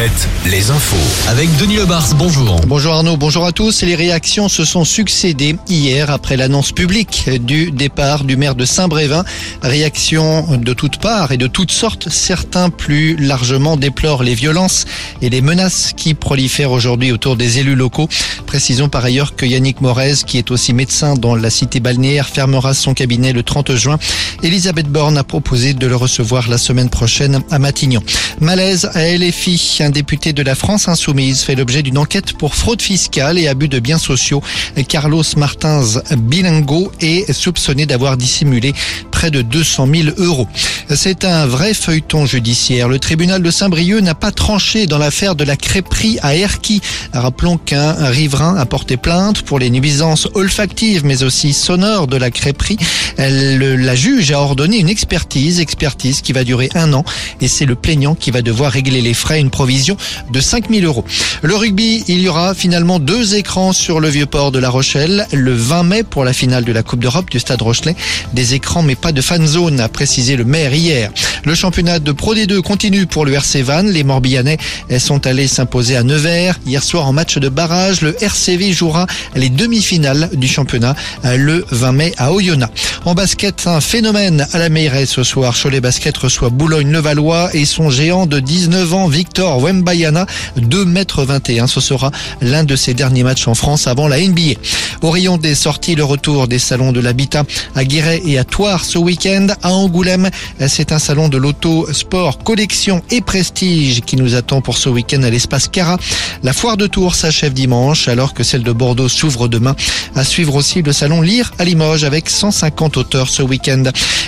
Alouette, les infos. Avec Denis Lebars, bonjour. Bonjour Arnaud, bonjour à tous. Les réactions se sont succédées hier après l'annonce publique du départ du maire de Saint-Brévin. Réactions de toutes parts et de toutes sortes. Certains plus largement déplorent les violences et les menaces qui prolifèrent aujourd'hui autour des élus locaux. Précisons par ailleurs que Yannick Morez, qui est aussi médecin dans la cité balnéaire, fermera son cabinet le 30 juin. Elisabeth Borne a proposé de le recevoir la semaine prochaine à Matignon. Malaise à LFI. Un député de la France insoumise fait l'objet d'une enquête pour fraude fiscale et abus de biens sociaux. Carlos Martins Bilingo est soupçonné d'avoir dissimulé près de 200 000 euros. C'est un vrai feuilleton judiciaire. Le tribunal de Saint-Brieuc n'a pas tranché dans l'affaire de la crêperie à Erquy. Rappelons qu'un riverain a porté plainte pour les nuisances olfactives mais aussi sonores de la crêperie. la juge a ordonné une expertise, expertise qui va durer un an et c'est le plaignant qui va devoir régler les frais, une provision de 5000 euros. Le rugby, il y aura finalement deux écrans sur le vieux port de La Rochelle le 20 mai pour la finale de la Coupe d'Europe du Stade Rochelet. Des écrans mais pas de fan zone, a précisé le maire hier. Le championnat de Pro D2 continue pour le RC Vannes. Les Morbihanais sont allés s'imposer à Nevers. Hier soir en match de barrage, le RCV jouera les demi-finales du championnat le 20 mai à Oyonnax. En basket, un phénomène à la Meilleray ce soir. Cholet Basket reçoit Boulogne-Levallois et son géant de 19 ans, Victor Wembayana, 2 m 21. Ce sera l'un de ses derniers matchs en France avant la NBA. Au rayon des sorties, le retour des salons de l'habitat à Guéret et à Toire ce week-end. À Angoulême, c'est un salon de l'auto, sport, collection et prestige qui nous attend pour ce week-end à l'espace Cara. La foire de Tours s'achève dimanche alors que celle de Bordeaux s'ouvre demain. À suivre aussi le salon Lire à Limoges avec 150 auteurs ce week-end.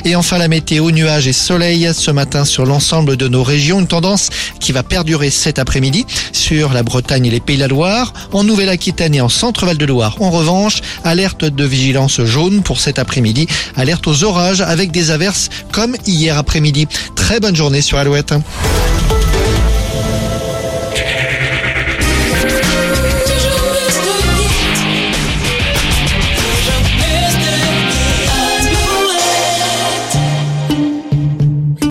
Et enfin la météo, nuages et soleil ce matin sur l'ensemble de nos régions. Une tendance qui va perdurer cet après-midi sur la Bretagne et les Pays de la Loire. En Nouvelle-Aquitaine et en Centre-Val de Loire. En revanche, alerte de vigilance jaune pour cet après-midi. Alerte aux orages avec des averses comme hier après-midi. Très bonne journée sur Alouette.